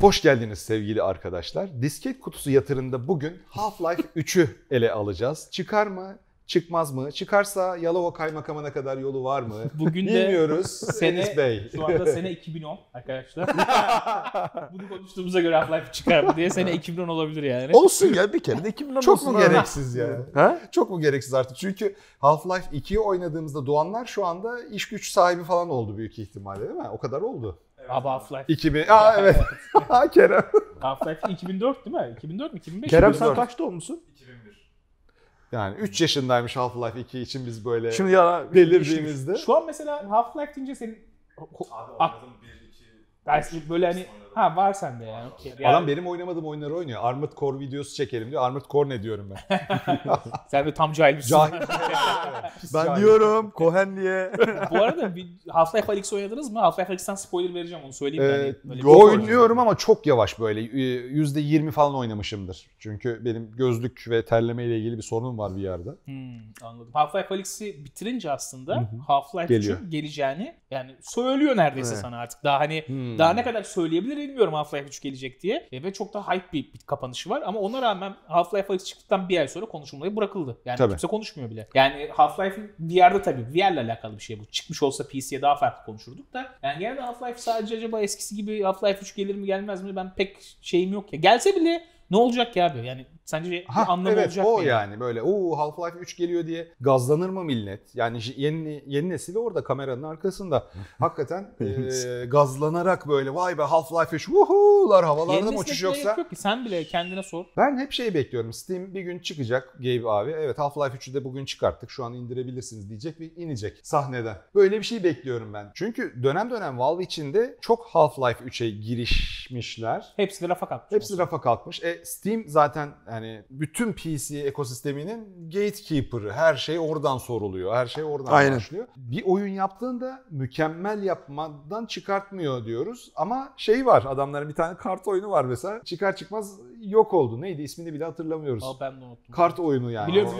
Hoş geldiniz sevgili arkadaşlar. Disket kutusu yatırında bugün Half-Life 3'ü ele alacağız. Çıkar mı? Çıkmaz mı? Çıkarsa Yalova kaymakamına kadar yolu var mı? Bugün de Bilmiyoruz. sene, Enis Bey. şu anda sene 2010 arkadaşlar. Bunu konuştuğumuza göre Half-Life çıkar mı diye sene 2010 olabilir yani. Olsun ya bir kere de 2010 Çok olsun mu ha. gereksiz ya? Ha? Çok mu gereksiz artık? Çünkü Half-Life 2'yi oynadığımızda doğanlar şu anda iş güç sahibi falan oldu büyük ihtimalle değil mi? O kadar oldu. Abi Half-Life. 2000. Aa evet. Kerem. Half-Life 2004 değil mi? 2004 mü? 2005 mi? Kerem 2004. sen kaçta olmuşsun? Yani 3 yaşındaymış Half-Life 2 için biz böyle Şimdi ya delirdiğimizde. Şu an mesela Half-Life deyince senin Abi oynadım 1 2 dersi böyle hani ha var sende yani. okey. Yani Adam benim oynamadığım oyunları oynuyor. Armored Core videosu çekelim diyor. Armored Core ne diyorum ben? sen de tam cahil misin? Cahil. ben diyorum Cohen diye. Bu arada bir Half-Life Alyx oynadınız mı? Half-Life Alyx'ten spoiler vereceğim onu söyleyeyim. Ee, yani. Öyle bir- Go for it. oynuyorum ama çok yavaş böyle. Ee, %20 falan oynamışımdır. Çünkü benim gözlük ve terleme ile ilgili bir sorunum var bir yerde. Hmm, anladım. Half-Life Alyx'i bitirince aslında. Half-Life Geliyor. 3'ün geleceğini yani söylüyor neredeyse Evet. sana artık. Daha hani Hmm. daha ne kadar söyleyebilir bilmiyorum Half-Life 3 gelecek diye. E, ve çok da hype bir, bir kapanışı var ama ona rağmen Half-Life Alyx çıktıktan bir ay sonra konuşulmaya bırakıldı. Yani Tabii. kimse konuşmuyor bile. Yani Half-Life'in VR'da tabii VR'la alakalı bir şey bu. Çıkmış olsa PC'ye daha farklı konuşurduk da. Yani genelde Half-Life sadece acaba eskisi gibi Half-Life 3 gelir mi gelmez mi ben pek şeyim yok ya. Gelse bile ne olacak ya abi? Yani sence bir Ha, anlamı evet olacak o yani böyle o Half-Life 3 geliyor diye gazlanır mı millet? Yani yeni yeni nesil orada kameranın arkasında. Hakikaten e, gazlanarak böyle vay be Half-Life 3 vuhular havalarda mı uçuş yoksa? yok ki sen bile kendine sor. Ben hep şey bekliyorum. Steam bir gün çıkacak Gabe abi. Evet Half-Life 3'ü de bugün çıkarttık. Şu an indirebilirsiniz diyecek ve inecek sahneden. Böyle bir şey bekliyorum ben. Çünkü dönem dönem Valve içinde çok Half-Life 3'e girişmişler. Hepsi de rafa kalkmış. Hepsi rafa kalkmış. E Steam zaten hani bütün PC ekosisteminin gatekeeper'ı. Her şey oradan soruluyor. Her şey oradan Aynen. başlıyor. Bir oyun yaptığında mükemmel yapmadan çıkartmıyor diyoruz. Ama şey var adamların bir tane kart oyunu var mesela. Çıkar çıkmaz yok oldu. Neydi ismini bile hatırlamıyoruz. Aa, ben de unuttum. Kart oyunu yani. Biliyorum,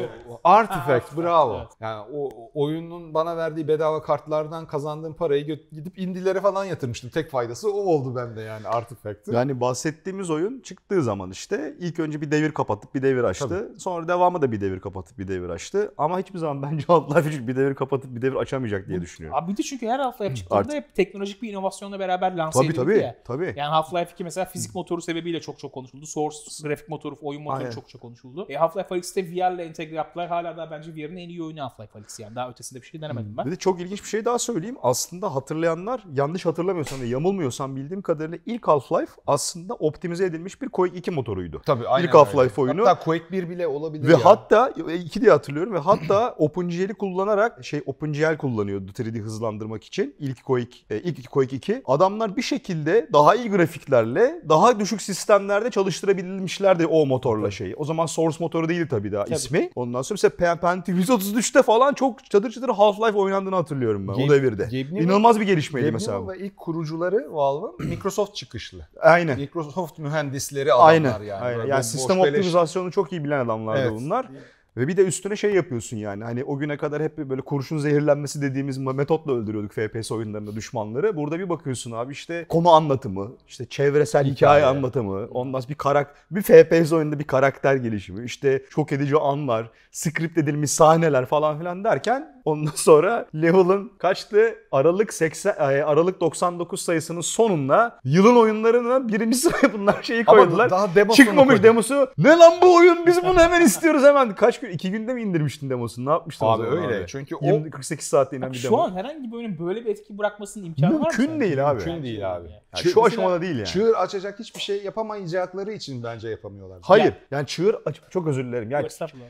Artifact, Ha, Artifact, bravo. evet. Yani o o oyunun bana verdiği bedava kartlardan kazandığım parayı gidip indilere falan yatırmıştım. Tek faydası o oldu bende yani Artifact'ın. Yani bahsettiğimiz oyun çıktığı zaman işte ilk önce bir devir kapatıp bir devir açtı. Sonra devamı da bir devir kapatıp bir devir açtı. Ama hiçbir zaman bence Half-Life 3 bir devir kapatıp bir devir açamayacak diye düşünüyorum. Abi bir de çünkü her Half-Life çıktığında Artık. hep teknolojik bir inovasyonla beraber lanse Tabii edildi tabii. ya. Tabii. Yani Half-Life 2 mesela fizik motoru sebebiyle çok çok konuşuldu. Source grafik motoru, oyun motoru Aynen. çok çok konuşuldu. E, Half-Life Alyx'te VR ile entegre yaptılar. Hala da bence VR'ın en iyi oyunu Half-Life Alyx yani. Daha ötesinde bir şey denemedim ben. Bir de çok ilginç bir şey daha söyleyeyim. Aslında hatırlayanlar yanlış hatırlamıyorsam ve yamulmuyorsam bildiğim kadarıyla ilk Half-Life aslında optimize edilmiş bir Quake 2 motoruydu. Tabii aynen İlk Half-Life öyle. oyunu. Hatta Quake 1 bile olabilir Ve ya. hatta iki diye hatırlıyorum ve hatta OpenGL'i kullanarak şey OpenGL kullanıyordu 3D hızlandırmak için. İlk Quake, e, ilk Quake 2. Adamlar bir şekilde daha iyi grafiklerle, daha düşük sistemlerde çalıştırabilmişlerdi o motorla şeyi. O zaman Source motoru değildi tabii daha Tabii. ismi. Ondan sonra mesela Pentium 133'te falan çok çadır çadır Half-Life oynandığını hatırlıyorum ben o Gabe- devirde. Gabe İnanılmaz bir gelişmeydi Gabe mesela. Ve ilk kurucuları Valve'ın Microsoft çıkışlı. Aynen. Microsoft mühendisleri adamlar Aynen. yani. Aynen. Yani sistem beleş- optimizasyonu çok iyi bilen adamlardı Evet. bunlar. Ve bir de üstüne şey yapıyorsun yani hani o güne kadar hep böyle kurşun zehirlenmesi dediğimiz metotla öldürüyorduk FPS oyunlarında düşmanları. Burada bir bakıyorsun abi işte konu anlatımı, işte çevresel hikaye, Hikaye. anlatımı, ondan sonra bir karak bir FPS oyununda bir karakter gelişimi, işte şok edici anlar, script edilmiş sahneler falan filan derken ondan sonra level'ın kaçtı? Aralık 80 e, Aralık 99 sayısının sonunda yılın oyunlarına birinci sıraya bunlar şeyi Ama koydular. daha demosunu Çıkmamış koyduk. demosu. Ne lan bu oyun? Biz bunu hemen istiyoruz hemen. Kaç gün? İki günde mi indirmiştin demosunu? Ne yapmıştın Abi öyle. abi? Çünkü o 20, 48 saatte inen bir şu demo. an herhangi bir oyunun böyle bir etki bırakmasının imkanı var mı? Mümkün değil abi. Mümkün değil abi. Yani Çığ- şu aşamada değil yani. Çığır açacak hiçbir şey yapamayacakları için bence yapamıyorlar. Hayır. Ya- Yani çığır aç- çok özür dilerim. Yani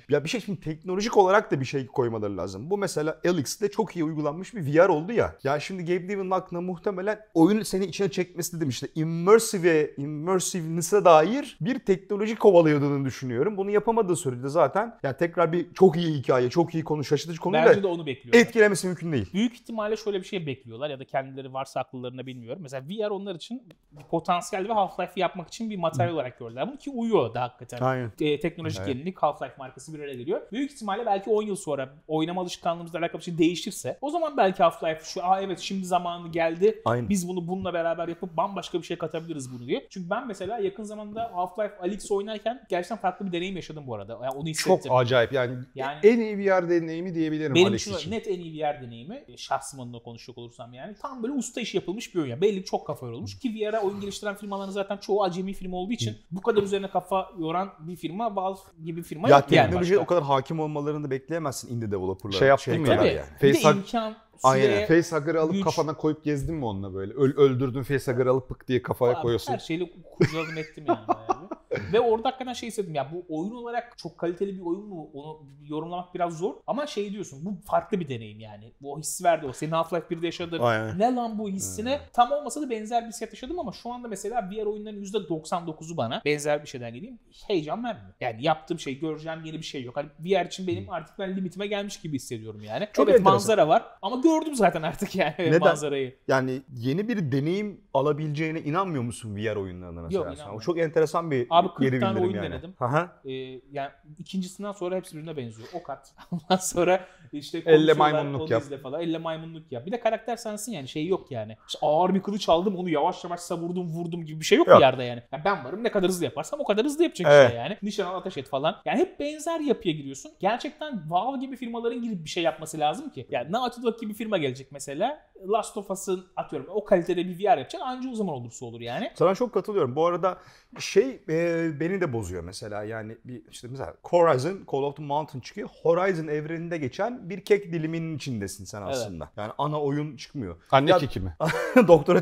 ya bir şey şimdi teknolojik olarak da bir şey koymaları lazım. Bu mesela Alyx'te çok iyi uygulanmış bir VR oldu ya. Ya şimdi Gabe Newell'ın aklına muhtemelen oyunu seni içine çekmesi dedim işte immersive, immersiveness'e dair bir teknoloji kovalıyordığını düşünüyorum. Bunu yapamadığı sürece zaten yani tekrar bir çok iyi hikaye, çok iyi konu, şaşırtıcı konuyla Bence de onu bekliyorlar. etkilemesi mümkün değil. Büyük ihtimalle şöyle bir şey bekliyorlar ya da kendileri varsa akıllarına bilmiyorum. Mesela VR onlar için bir potansiyel ve Half-Life'i yapmak için bir materyal olarak gördüler. bunu ki uyuyor da hakikaten. Aynen. E, teknolojik Evet. yenilik Half-Life markası bir araya geliyor. Büyük ihtimalle belki 10 yıl sonra oynama alışkanlığımızla alakalı bir şey değişirse o zaman belki Half-Life şu Aa evet şimdi zamanı geldi. Aynen. Biz bunu bununla beraber yapıp bambaşka bir şey katabiliriz bunu diye. Çünkü ben mesela yakın zamanda Half-Life Alyx oynarken gerçekten farklı bir deneyim yaşadım bu arada. Yani onu Çok hissettim. Acayip yani, Yani- en iyi VR deneyimi diyebilirim Benim Alex için, için. net en iyi VR deneyimi e, şahsım adına konuşacak olursam yani tam böyle usta işi yapılmış bir oyun. Yani belli çok kafa yorulmuş ki VR'a oyun geliştiren firmaların zaten çoğu acemi firma olduğu için bu kadar üzerine kafa yoran bir firma Valve gibi bir firma Ya yok yani teknolojiye o kadar hakim olmalarını da bekleyemezsin indie developer'lara. Şey yaptın mı kadar Tabii. yani? Bir de Face- imkan, Aynen. süre, Facehugger'ı alıp güç. kafana koyup gezdin mi onunla böyle? Öl, öldürdün facehugger'ı alıp pık diye kafaya Abi koyuyorsun. Her şeyle kurcaladım ettim yani. Ve orada hakikaten şey hissettim ya bu oyun olarak çok kaliteli bir oyun mu onu yorumlamak biraz zor. Ama şey diyorsun bu farklı bir deneyim yani. Bu o hissi verdi o. Senin Half-Life 1'de yaşadığın Aynen. ne lan bu hissine tam olmasa da benzer bir hissiyat yaşadım ama şu anda mesela VR oyunların %99'u bana benzer bir şeyden geleyim heyecan vermiyor. Yani yaptığım şey göreceğim yeni bir şey yok. Hani VR için benim artık ben limitime gelmiş gibi hissediyorum yani. Çok evet enteresan. manzara var ama gördüm zaten artık yani Neden? manzarayı. Yani yeni bir deneyim alabileceğine inanmıyor musun VR oyunlarına mesela? Yok, sen? O inanmıyorum. çok enteresan bir Abi 40 geri tane oyun yani. denedim. Aha. Ee, yani ikincisinden sonra hepsi birbirine benziyor. O kat. Ondan sonra işte Elle maymunluk yap. falan. Elle maymunluk yap. Bir de karakter sensin yani şey yok yani. İşte ağır bir kılıç aldım onu yavaş yavaş savurdum vurdum gibi bir şey yok, Yok. bir yerde yani. yani. Ben varım ne kadar hızlı yaparsam o kadar hızlı yapacak Evet. işte yani. Nişan al ateş et falan. Yani hep benzer yapıya giriyorsun. Gerçekten Valve gibi firmaların girip bir şey yapması lazım ki. Yani Naughty Dog gibi firma gelecek mesela. Last of Us'ın atıyorum o kalitede bir VR yapacak. Anca o zaman olursa olur yani. Sana çok katılıyorum. Bu arada şey e, beni de bozuyor mesela. Yani bir işte mesela Horizon, Call of the Mountain çıkıyor. Horizon evreninde geçen bir kek diliminin içindesin sen Evet. aslında. Yani ana oyun çıkmıyor. Anne Ya- keki mi? Doktora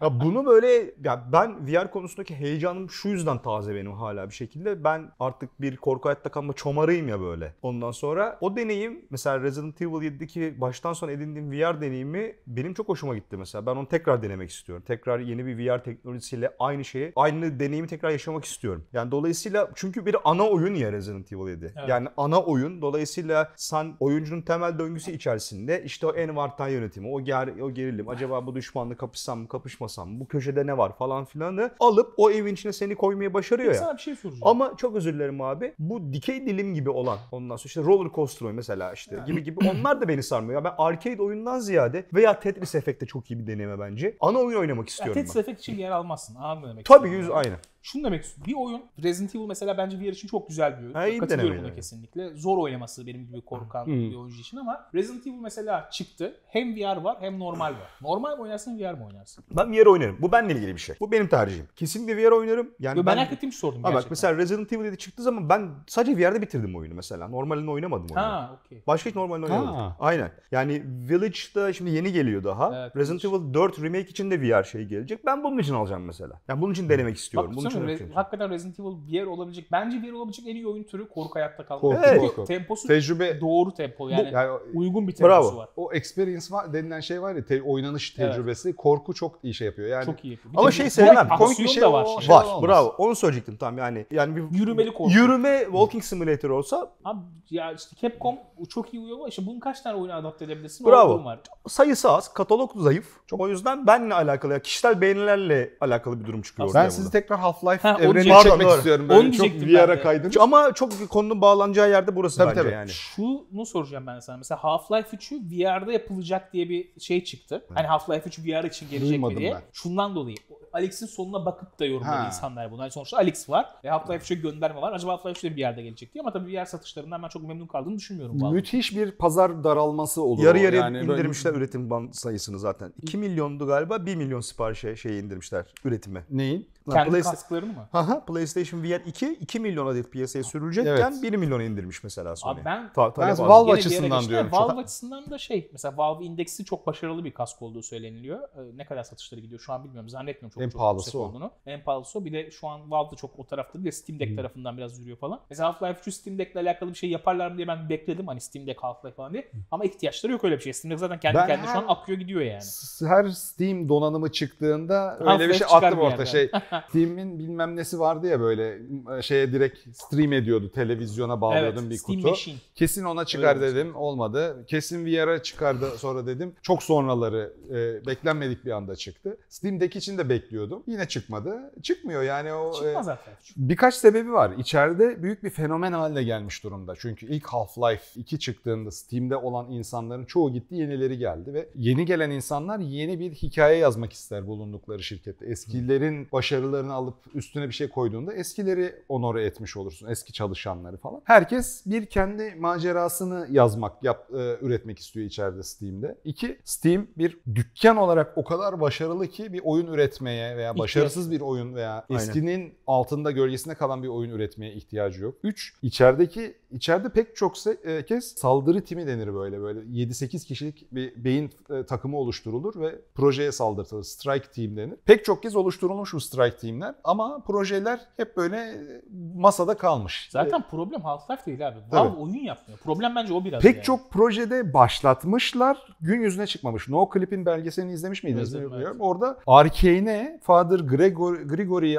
ya bunu böyle ya ben VR konusundaki heyecanım şu yüzden taze benim hala bir şekilde. Ben artık bir korku hayatta kalma çomarıyım ya böyle. Ondan sonra o deneyim mesela Resident Evil 7'deki baştan sona edindiğim VR deneyimi benim çok hoşuma gitti mesela. Ben onu tekrar denemek istiyorum. Tekrar yeni bir VR teknolojisiyle aynı şeyi, aynı deneyimi tekrar yaşamak istiyorum. Yani dolayısıyla çünkü bir ana oyun ya Resident Evil 7. Evet. Yani ana oyun. Dolayısıyla sen oyuncunun temel döngüsü içerisinde işte o envanter yönetimi, o, ger o gerilim, acaba bu düşmanla kapışsam mı, kapışmasam mı, bu köşede ne var falan filanı alıp o evin içine seni koymayı başarıyor ya. Sana bir şey soracağım. Ama çok özür dilerim abi. Bu dikey dilim gibi olan ondan sonra işte roller coaster mesela işte gibi gibi onlar da beni sarmıyor. Ya ben arcade oyundan ziyade veya Tetris Effect'te çok iyi bir deneyime bence. Ana oyun oynamak Ya istiyorum Tetris ben. Effect için yer almazsın. Anladın demek Tabii yüz aynı. Şunu demek istiyorum. Bir oyun Resident Evil mesela bence VR için çok güzel bir oyun. Ha, Katılıyorum buna yani. kesinlikle. Zor oynaması benim gibi korkan Hmm. bir oyuncu için ama Resident Evil mesela çıktı. Hem VR var hem normal var. Normal mi oynarsın VR mi oynarsın? Ben VR oynarım. Bu benimle ilgili bir şey. Bu benim tercihim. Kesinlikle VR oynarım. Yani Yo, merak ettiğim için sordum Ha bak mesela Resident Evil 7 çıktığı zaman ben sadece VR'de bitirdim oyunu mesela. Normalini oynamadım oyunu. Ha okey. Başka hiç normalini oynamadım. Ha. Aynen. Yani Village'da şimdi yeni geliyor daha. Evet, Resident Village. Evil 4 Remake için de VR şey gelecek. Ben bunun için alacağım mesela. Yani bunun için denemek istiyorum. Bak bunun sanırım oynamak Re- hakikaten Resident Evil VR olabilecek. Bence VR olabilecek en iyi oyun türü korku hayatta kalma. Korku, Çünkü korku. Temposu Tecrübe doğru tempo yani. yani uygun bir temposu Bravo. var. o experience var denilen şey var ya te- oynanış Evet. tecrübesi korku çok iyi şey yapıyor. Yani Çok iyi yapıyor. Bir Ama şey bir- sevmem. Komik bir şey da var. şimdi. Var. olmaz. Bravo. Onu söyleyecektim tam yani. Yani bir Yürümeli korku. Yürüme walking simulator olsa Abi ya işte Capcom çok iyi uyuyor ama işte bunun kaç tane oyuna adapte edebilirsin? Bravo. Var. sayısı az, katalog zayıf. O yüzden benle alakalı, ya kişisel beğenilerle alakalı bir durum çıkıyor ben sizi burada. tekrar Half-Life Ha, onu diyecektim. çekmek Doğru. istiyorum. Onu Böyle çok diyecektim ben VR'a de. kaydım. Ama çok konunun bağlanacağı yerde burası Tabii, bence tabii. yani. Şunu soracağım ben sana. Mesela Half-Life 3'ü VR'da yapılacak diye bir şey çıktı. Hani Half-Life 3 VR için gelecek mi diye. ben. Şundan dolayı. Alex'in sonuna bakıp da yorumladı Ha. insanlar bunu. Hani sonuçta Alex var ve Half-Life 3'e gönderme var. Acaba Half-Life 3 de bir yerde gelecek diye ama tabii VR satışlarından ben çok memnun kaldığını düşünmüyorum. vallahi. Müthiş bir pazar daralması olur. Yarı yarıya Yani böyle- indirmişler üretim band sayısını zaten. 2 milyondu galiba 1 milyon siparişe şey indirmişler üretime. Neyin? Kendi Playsta- kasklarını mı? Haha, PlayStation VR 2 2 milyon adet piyasaya sürülecekken Evet. 1 milyona indirmiş mesela Sony. Abi ben Ta- Ben. Valve bir açısından diyorum. Valve Çok- açısından da şey mesela Valve indeksi çok başarılı bir kask olduğu söyleniliyor. Ee, Ne kadar satışları gidiyor şu an bilmiyorum. Zannetmiyorum çok çok En çok pahalısı yüksek o. olduğunu. En pahalısı o. Bir de şu an Valve da çok o tarafta değil de Steam Deck tarafından biraz yürüyor falan. Mesela Half-Life 3 Steam Deck'le alakalı bir şey yaparlar mı diye ben bekledim. Hani Steam Deck Half-Life falan diye. Ama ihtiyaçları yok öyle bir şey. Steam Deck zaten kendi Ben kendine şu an her- akıyor gidiyor yani. Her Steam donanımı çıktığında öyle Half-Life bir şey attım bir orta yerden. şey. Steam'in bilmem nesi vardı ya böyle e, şeye direkt stream ediyordu. Televizyona bağlıyordun evet, bir Steam kutu. Machine. Kesin ona çıkar Öyle dedim. Olmadı. Kesin VR'a çıkardı sonra dedim. Çok sonraları e, beklenmedik bir anda çıktı. Steam Deck için de bekliyordum. Yine çıkmadı. Çıkmıyor yani o e, Çıkmaz zaten. Birkaç sebebi var. İçeride büyük bir fenomen haline gelmiş durumda. Çünkü ilk Half-Life 2 çıktığında Steam'de olan insanların çoğu gitti, yenileri geldi ve yeni gelen insanlar yeni bir hikaye yazmak ister bulundukları şirkette. Eskilerin başarılarını alıp üstüne bir şey koyduğunda eskileri onore etmiş olursun. Eski çalışanları falan. Herkes bir kendi macerasını yazmak, yap, e, üretmek istiyor içeride Steam'de. İki, Steam bir dükkan olarak o kadar başarılı ki bir oyun üretmeye veya başarısız bir oyun veya Aynen. eskinin altında gölgesinde kalan bir oyun üretmeye ihtiyacı yok. 3. içerideki içeride pek çok e, kez saldırı timi denir böyle böyle 7-8 kişilik bir beyin e, takımı oluşturulur ve projeye saldırtılır. Strike team denir. Pek çok kez oluşturulmuş bu strike teamler ama projeler hep böyle e, masada kalmış. Zaten problem Half-Life değil abi. Valve oyun yapmıyor. Problem bence o biraz Pek yani. çok projede başlatmışlar, gün yüzüne çıkmamış. No Clip'in belgeselini izlemiş miydiniz İzledim, bilmiyorum. Orada Arkane'e Father Gregor, Grigory'yi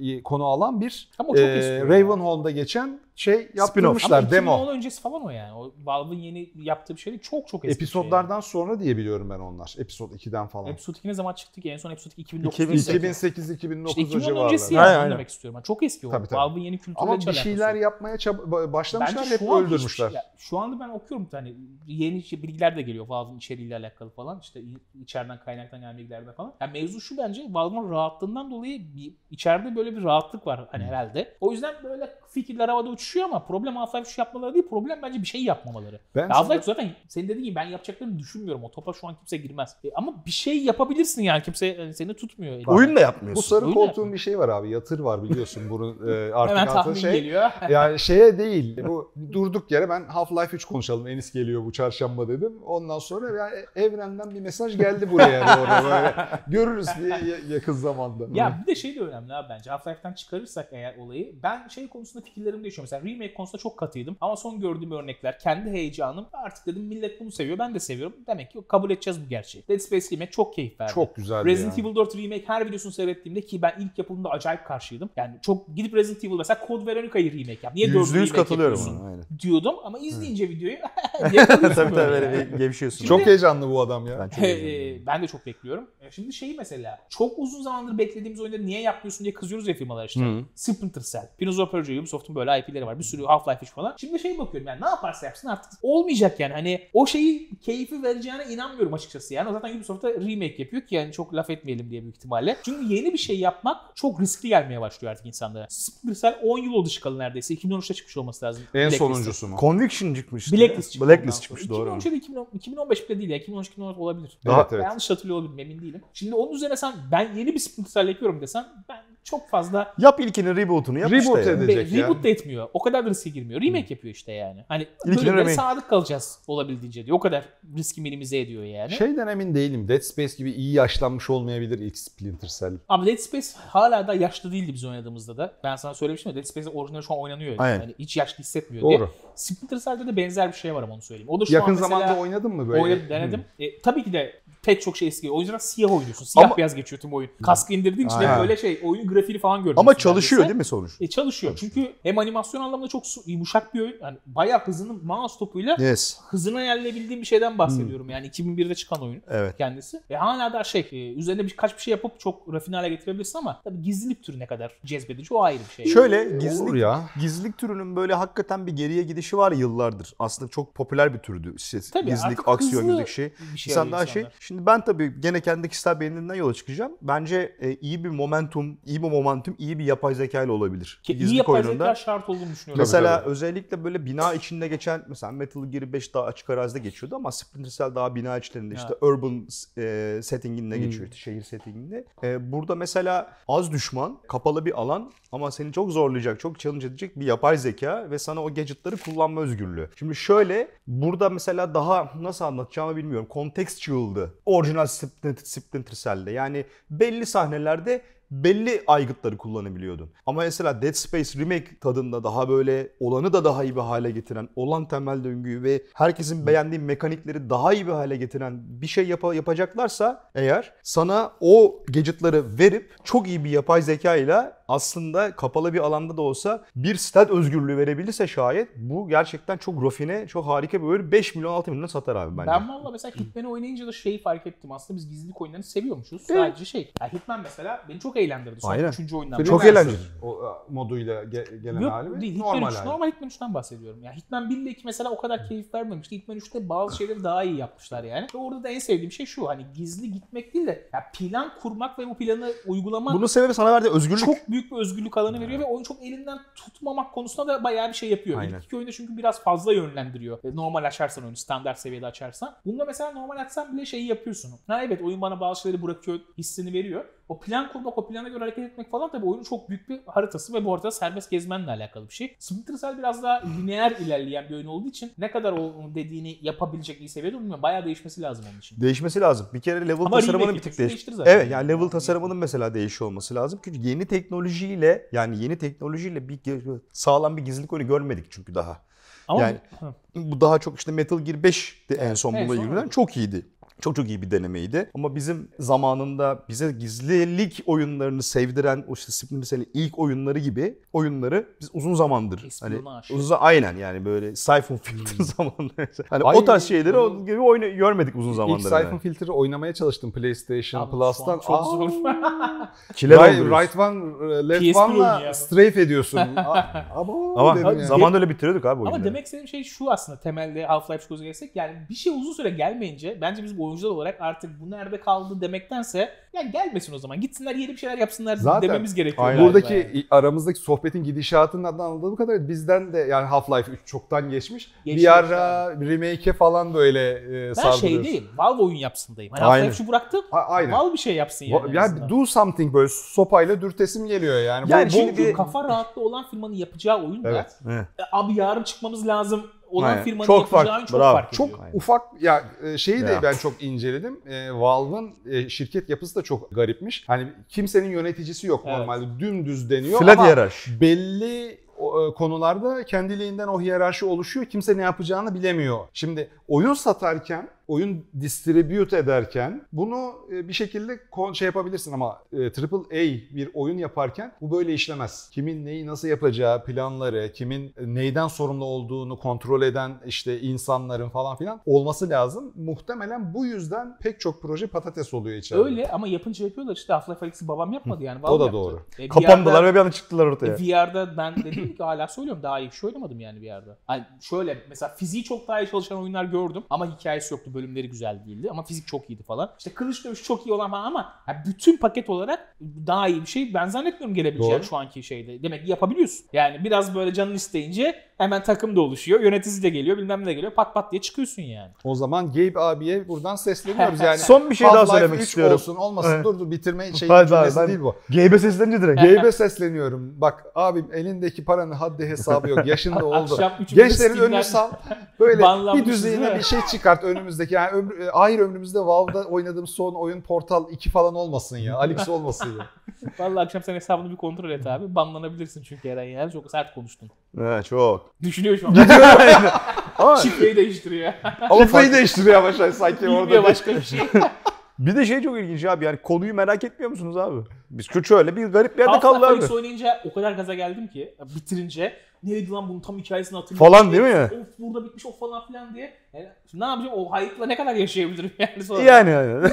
e, konu alan bir e. Ravenholm'da geçen şey yaptırmışlar Ama demo. 2010 öncesi falan o yani. O Valve'ın yeni yaptığı bir şey değil. Çok çok eski Episodlardan sonra diye biliyorum ben onlar. Episod 2'den bir falan. şey. Episode 2 ne zaman çıktı ki? En son Episode 2 2009'da 2008. 2008-2009 İşte 2010 civarları. öncesi yani aynen. demek istiyorum. Ben. Çok eski o. Tabii, tabii. Valve'ın yeni kültürle Ama bir şeyler yapmaya çab- başlamışlar Bence hep şu hiçbir öldürmüşler. şey- ya şu anda ben okuyorum hani yeni şey- bilgiler de geliyor Valve'ın içeriğiyle alakalı falan. İşte içeriden kaynaktan gelen bilgilerden falan. Yani mevzu şu bence Valve'ın rahatlığından dolayı bir, içeride böyle bir rahatlık var hani herhalde. O yüzden böyle fikirler havada uçuşuyor ama problem Half-Life şu yapmaları değil. Problem bence bir şey yapmamaları. Ben Ya Half-Life zaten senin dediğin gibi ben yapacaklarını düşünmüyorum. O topa şu an kimse girmez. E, ama bir şey yapabilirsin yani kimse yani seni tutmuyor. elinde. Oyun da yapmıyorsun. bu sarı Öyle koltuğun bir şey var abi. Yatır var biliyorsun bunu e, artık Hemen tahmin şey. geliyor. Yani şeye değil. Bu durduk yere ben Half-Life 3 konuşalım. Enis geliyor bu çarşamba dedim. Ondan sonra yani evrenden bir mesaj geldi buraya doğru. Böyle görürüz diye ya- yakın zamanda. Ya bir de şey de önemli abi bence. Half-Life'den çıkarırsak eğer olayı. Ben şey konusunda fikirlerim değişiyor. Mesela remake konusunda çok katıydım. Ama son gördüğüm örnekler kendi heyecanım. Artık dedim millet bunu seviyor. Ben de seviyorum. Demek ki kabul edeceğiz bu gerçeği. Dead Space remake çok keyif verdi. Çok güzeldi Resident yani. Evil 4 remake her videosunu seyrettiğimde ki ben ilk yapımında acayip karşıydım. Yani çok gidip Resident Evil mesela Code Veronica'yı remake yap. Niye 4 Yüzde yüz remake katılıyorum yapıyorsun ona. Aynen. diyordum ama izleyince videoyu tabii tabii böyle. gevşiyorsun. Çok heyecanlı bu adam ya. Ben çok Ee, ben de çok bekliyorum. E, Şimdi şeyi mesela çok uzun zamandır beklediğimiz oyunları niye yapmıyorsun diye kızıyoruz ya firmalar işte. Hı. Splinter Cell, Prince of Persia, Ubisoft'un böyle IP'leri var. Bir sürü Half-Life 3 falan. Şimdi şey bakıyorum yani ne yaparsa yapsın artık olmayacak yani. Hani o şeyi keyfi vereceğine inanmıyorum açıkçası. Yani o zaten Ubisoft'ta remake yapıyor ki yani çok laf etmeyelim diye büyük ihtimalle. Çünkü yeni bir şey yapmak çok riskli gelmeye başlıyor artık insanlara. Splinter Cell 10 yıl oldu çıkalı neredeyse. 2013'te çıkmış olması lazım. En Blacklist. sonuncusu mu? Conviction çıkmıştı. Blacklist çıktı. Blacklist çıkmış doğru. 2013'te de 2010 2015 bile değil ya. 2013-2014 olabilir. Daha- Evet, evet. Yanlış hatırlıyor olabilirim emin değilim. Şimdi onun üzerine sen ben yeni bir Splinter yapıyorum desen ben çok fazla Yap ilkinin reboot'unu yap Reboot işte. Edecek Be- ya. reboot da etmiyor. O kadar da riske girmiyor. Remake yapıyor işte yani. Hani İlkine bölümlere remake. sadık kalacağız olabildiğince diyor. O kadar riski minimize ediyor yani. Şeyden emin değilim. Dead Space gibi iyi yaşlanmış olmayabilir ilk Splinter Cell. Ama Dead Space hala da yaşlı değildi biz oynadığımızda da. Ben sana söylemiştim ya Dead Space'in orijinali şu an oynanıyor. Aynen. Yani hiç yaşlı hissetmiyor diye. Doğru. Splinter Cell'de de benzer bir şey var ama onu söyleyeyim. O da şu Yakın an mesela zamanda oynadın mı böyle? oynadım denedim. E, tabii ki de pek çok şey eski. O yüzden siyah oynuyorsun. Siyah Ama- beyaz geçiyor tüm oyun. Kaskı indirdiğin için hep böyle şey oyun grafiğini falan görüyorsun. Ama çalışıyor neredeyse. değil mi sonuç? E çalışıyor. Çünkü hem animasyon anlamında çok yumuşak bir oyun. Yani bayağı hızını mouse topuyla Yes. hızını ayarlayabildiğim bir şeyden bahsediyorum. Yani 2001'de çıkan oyun Evet. kendisi. E hala da şey e, üzerine birkaç bir şey yapıp çok rafine hale getirebilirsin ama tabii gizlilik türü ne kadar cezbedici o ayrı bir şey. Şöyle gizlilik, ya. gizlilik türünün böyle hakikaten bir geriye gidişi var yıllardır. Aslında çok popüler bir türdü. İşte Tabii gizlilik, aksiyon, gizlilik şey. bir şey İnsan arıyor daha şey. Şimdi ben tabii gene kendi kişisel beğenimden yola çıkacağım. Bence e, iyi bir momentum, iyi bir momentum, iyi bir yapay zeka ile olabilir. Ki iyi yapay oyununda. zeka şart olduğunu düşünüyorum. Mesela tabii. özellikle böyle bina içinde geçen mesela Metal Gear 5 daha açık arazide geçiyordu ama Splinter Cell daha bina içlerinde işte urban e, settinginde Hmm. geçiyor işte şehir settinginde. E, burada mesela az düşman, kapalı bir alan ama seni çok zorlayacak, çok challenge edecek bir yapay zeka ve sana o gadgetları kullanma özgürlüğü. Şimdi şöyle burada mesela daha nasıl anlatacağımı bilmiyorum. Contextual'dı orijinal Splinter, Cell'de. Yani belli sahnelerde belli aygıtları kullanabiliyordun. Ama mesela Dead Space Remake tadında daha böyle olanı da daha iyi bir hale getiren, olan temel döngüyü ve herkesin beğendiği mekanikleri daha iyi bir hale getiren bir şey yap- yapacaklarsa eğer sana o gadgetları verip çok iyi bir yapay zeka ile aslında kapalı bir alanda da olsa bir stealth özgürlüğü verebilirse şayet bu gerçekten çok rafine, çok harika bir oyun. 5 milyon 6 milyon satar abi bence. Ben valla mesela Hitman'i oynayınca da şeyi fark ettim. Aslında biz gizlilik oyunlarını seviyormuşuz. Sadece şey. Ya Hitman mesela beni çok eğlendirdi. Son Aynen. üçüncü oyundan. Çok eğlenceli. O moduyla ge- gelen Yok hali değil. Hitman Normal 3. hali. Normal Hitman 3'ten bahsediyorum. Yani Hitman 1 ile 2 mesela o kadar keyif vermemişti. Hitman 3'te bazı şeyleri daha iyi yapmışlar yani. Ve orada da en sevdiğim şey şu. Hani gizli gitmek değil de ya plan kurmak ve bu planı uygulamak Bunun sebebi sana verdiği özgürlük. çok büyük bir özgürlük alanı veriyor ve oyunu çok elinden tutmamak konusunda da bayağı bir şey yapıyor. Aynen. İlk iki oyunda çünkü biraz fazla yönlendiriyor. E, Normal açarsan oyunu standart seviyede açarsan. Bunda mesela normal açsan bile şeyi yapıyorsun. Ha evet oyun bana bazı şeyleri bırakıyor hissini veriyor. O plan kurmak, o plana göre hareket etmek falan tabii oyunun çok büyük bir haritası ve bu arada serbest gezmenle alakalı bir şey. Splinter Cell biraz daha lineer ilerleyen bir oyun olduğu için ne kadar o dediğini yapabilecek iyi seviyede bilmiyorum. Bayağı değişmesi lazım onun için. Değişmesi lazım. Bir kere level Ama tasarımının bir tık değiş. Evet yani level tasarımının mesela değişiyor olması lazım. Çünkü yeni teknolojiyle yani yeni teknolojiyle bir sağlam bir gizlilik oyunu görmedik çünkü daha. Ama Yani- Hı. Bu daha çok işte Metal Gear 5'ti en son en son ilgilenen. öyle. Çok iyiydi. Çok çok iyi bir denemeydi. Ama bizim zamanında bize gizlilik oyunlarını sevdiren o işte Splinter Cell'in ilk oyunları gibi oyunları biz uzun zamandır hani uzun aynen yani böyle Siphon Filter zamanında. Hani Ay, o tarz şeyleri o gibi oyunu görmedik uzun İlk zamandır. Siphon yani. Filter'ı oynamaya çalıştım PlayStation Abi Plus'tan. çok zor. Kiler Right, right one, e, left PS1 one'la strafe ediyorsun. Ama, Ama yani. zamanında öyle bitiriyorduk abi Ama oyunları. demek istediğim şey şu aslında temelde Half-Life gözü gelsek yani bir şey uzun süre gelmeyince bence biz bu oyuncular olarak artık bu nerede kaldı demektense ya gelmesin o zaman gitsinler yeni bir şeyler yapsınlar Zaten dememiz gerekiyor. aynen. Buradaki yani. aramızdaki sohbetin gidişatından anladığım kadarıyla bizden de yani Half-Life 3 çoktan geçmiş. Geçmiş bir ara remake'e falan böyle e, ben şey değil Valve oyun yapsındayım. Hani Aynen. Half-Life 3'ü bıraktım A- aynen. Valve bir şey yapsın yani. En yani do something böyle sopayla dürtesim geliyor yani. Yani bu, şimdi bu- Çünkü kafa rahatlığı olan firmanın yapacağı oyun da Evet. Evet. e, abi yarın çıkmamız lazım olan Aynen. firmanın Çok yapacağı fark- çok bravo. fark ediyor. çok Aynen. ufak ya e, şeyi de Ya. ben çok inceledim. E, Valve'ın e, şirket yapısı da çok garipmiş. Hani kimsenin yöneticisi yok Evet. normalde. Dümdüz deniyor Flat ama hiyerarşi. belli e, konularda kendiliğinden o hiyerarşi oluşuyor. Kimse ne yapacağını bilemiyor. Şimdi oyun satarken, oyun distribute ederken bunu e, bir şekilde şey yapabilirsin ama e, AAA bir oyun yaparken bu böyle işlemez. Kimin neyi nasıl yapacağı, planları, kimin neyden sorumlu olduğunu kontrol eden işte insanların falan filan olması lazım. Muhtemelen bu yüzden pek çok proje patates oluyor içeride. Öyle ama yapınca yapıyorlar işte Half-Life Alyx'i babam yapmadı yani. O Valve da yaptı. doğru. E, Kapandılar ve bir anda çıktılar ortaya. E, VR'da ben dedim ki hala söylüyorum daha iyi bir şey oynamadım yani VR'da. Hani şöyle mesela fiziği çok daha iyi çalışan oyunlar gördüm ama hikayesi yoktu bölümleri güzel değildi ama fizik çok iyiydi falan. İşte kılıç dövüş çok iyi olan falan ama ya bütün paket olarak daha iyi bir şey ben zannetmiyorum gelebileceğini Doğru. şu anki şeyde. Demek ki yapabiliyorsun. Yani biraz böyle canın isteyince hemen takım da oluşuyor. Yönetici de geliyor bilmem ne de geliyor pat pat diye çıkıyorsun yani. O zaman Gabe abiye buradan sesleniyoruz yani. Son bir şey daha söylemek 3 istiyorum. olsun olmasın Evet. dur dur bitirme şey abi, cümlesi ben- değil bu. Gabe'e seslenince direkt. Gabe'e sesleniyorum. Bak abim elindeki paranın haddi hesabı yok. Yaşında oldu. Gençlerin önünü sal. Böyle bir düzeyine bir şey çıkart önümüzdeki. Yani ömrü, e, hayır ömrümüzde Valve'da oynadığım son oyun Portal 2 falan olmasın ya. Alex olmasın ya. Vallahi akşam sen hesabını bir kontrol et abi. Banlanabilirsin çünkü Eren yani. Çok sert konuştun. Evet çok. Düşünüyor şu an. Ama, Şifreyi değiştiriyor. ama değiştiriyor ama şey sanki orada. Bilmiyor başka bir şey. bir de şey çok ilginç abi yani konuyu merak etmiyor musunuz abi? Biz şu şöyle bir garip bir yerde kaldı Half-Life oynayınca o kadar gaza geldim ki bitirince neydi lan bunun tam hikayesini hatırlıyorum. Falan değil mi? Of burada bitmiş o falan filan diye. Yani, ne yapacağım o hype'la ne kadar yaşayabilirim yani sonra. Yani yani.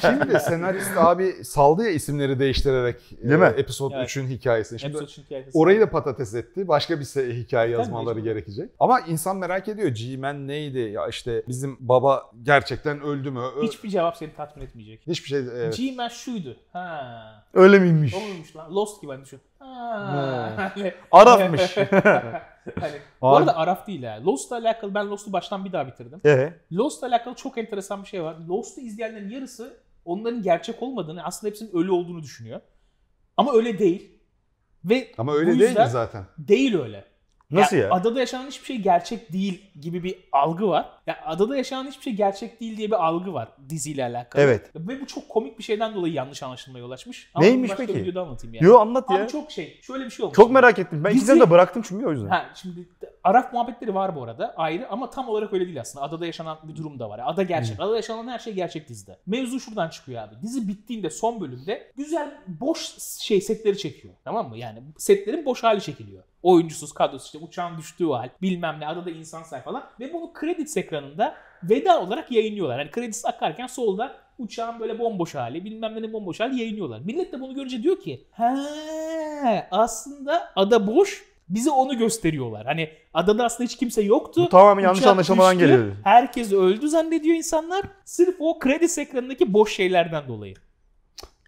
Şimdi senarist abi saldı ya isimleri değiştirerek e, Değil mi? Episode Evet. 3'ün hikayesini. Şimdi Episode hikayesi. Orayı da patates etti. Başka bir hikaye yazmaları gerekecek. Ama insan merak ediyor. G-Man neydi? Ya işte bizim baba gerçekten öldü mü? Ö- Hiçbir cevap seni tatmin etmeyecek. Hiçbir şey evet. G-Man şuydu. Ha. Öyle miymiş? O muymuş lan? Lost gibi hani düşün. Ha. Hani- Arafmış. hani, bu arada Araf değil ha. Lost'la alakalı ben Lost'u baştan bir daha bitirdim. Ee, Lost'la alakalı çok enteresan bir şey var. Lost'u izleyenlerin yarısı onların gerçek olmadığını, aslında hepsinin ölü olduğunu düşünüyor. Ama öyle değil. Ve Ama bu öyle değil mi zaten? Değil öyle. Nasıl ya? Adada yaşanan hiçbir şey gerçek değil gibi bir algı var. Ya adada yaşanan hiçbir şey gerçek değil diye bir algı var diziyle alakalı. Evet. Ve bu çok komik bir şeyden dolayı yanlış anlaşılmaya yol açmış. Ama Neymiş başka peki? videoda anlatayım yani. Yo anlat ya. Abi çok şey. Şöyle bir şey olmuş. Çok merak ettim. Ben Dizi- ikisini de bıraktım çünkü o yüzden. Ha, şimdi Araf muhabbetleri var bu arada ayrı ama tam olarak öyle değil aslında. Adada yaşanan bir durum da var. Ada gerçek. Adada yaşanan her şey gerçek dizide. Mevzu şuradan çıkıyor abi. Dizi bittiğinde son bölümde güzel boş şey setleri çekiyor. Tamam mı? Yani setlerin boş hali çekiliyor. Oyuncusuz, kadrosuz işte uçağın düştüğü hal, bilmem ne, adada insan say falan. Ve bunu credits ekranında veda olarak yayınlıyorlar. Hani credits akarken solda uçağın böyle bomboş hali, bilmem ne bomboş hali yayınlıyorlar. Millet de bunu görünce diyor ki, he aslında ada boş, bize onu gösteriyorlar. Hani adada aslında hiç kimse yoktu. Bu tamamen yanlış Uçak anlaşılmadan düştü, geliyor. Herkes öldü zannediyor insanlar. Sırf o kredi ekranındaki boş şeylerden dolayı.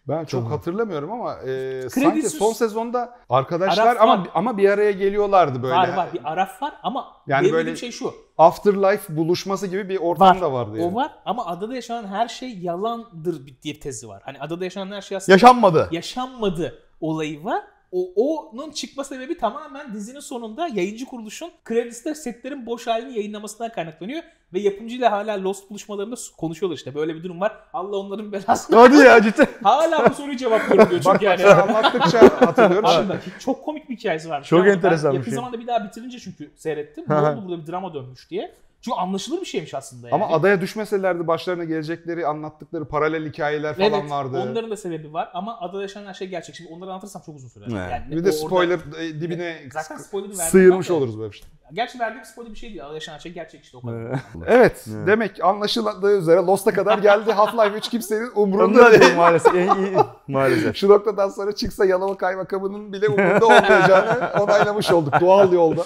Ben çok Çok- hatırlamıyorum ama e, sanki son sezonda arkadaşlar Araf ama var. ama bir araya geliyorlardı böyle. Var var bir araf var ama Yani benim böyle- şey şu. Afterlife buluşması gibi bir ortam Var. da vardı yani. O var ama adada yaşanan her şey yalandır diye bir tezi var. Hani adada yaşanan her şey aslında Yaşanmadı. yaşanmadı olayı var. O onun çıkma sebebi tamamen dizinin sonunda yayıncı kuruluşun krediste setlerin boş halini yayınlamasından kaynaklanıyor. Ve yapımcıyla hala Lost buluşmalarında konuşuyorlar işte. Böyle bir durum var. Allah onların belasını. Hadi ya cidden. hala bu soruyu cevaplıyorum diyor Bak çünkü yani. anlattıkça hatırlıyorum. Bak, çok komik bir hikayesi var. Çok Ben enteresan bir Yakın şey. zamanda bir daha bitirince çünkü seyrettim. ne oldu burada bir drama dönmüş diye. Çünkü anlaşılır bir şeymiş aslında yani. ama adaya düşmeselerdi başlarına gelecekleri anlattıkları paralel hikayeler falan Evet, vardı. onların da sebebi var ama adada yaşanan her şey gerçek. Şimdi onları anlatırsam çok uzun sürer. Evet. Yani Bir orada- de spoiler e, dibine Zaten spoiler'ı sıyırmış oluruz böyle işte. Gerçi verdiğim spoiler bir şey değil. Adada yaşanan her şey gerçek işte o kadar. Evet. Demek anlaşıldığı üzere Lost'a kadar geldi. Half-Life 3 kimsenin umurunda değil. değil maalesef. En iyi maalesef. Şu noktadan sonra çıksa Yalova Kaymakamı'nın bile umurunda olmayacağını onaylamış olduk doğal yolda.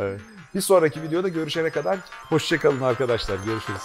Evet. Bir sonraki videoda görüşene kadar hoşçakalın arkadaşlar. Görüşürüz.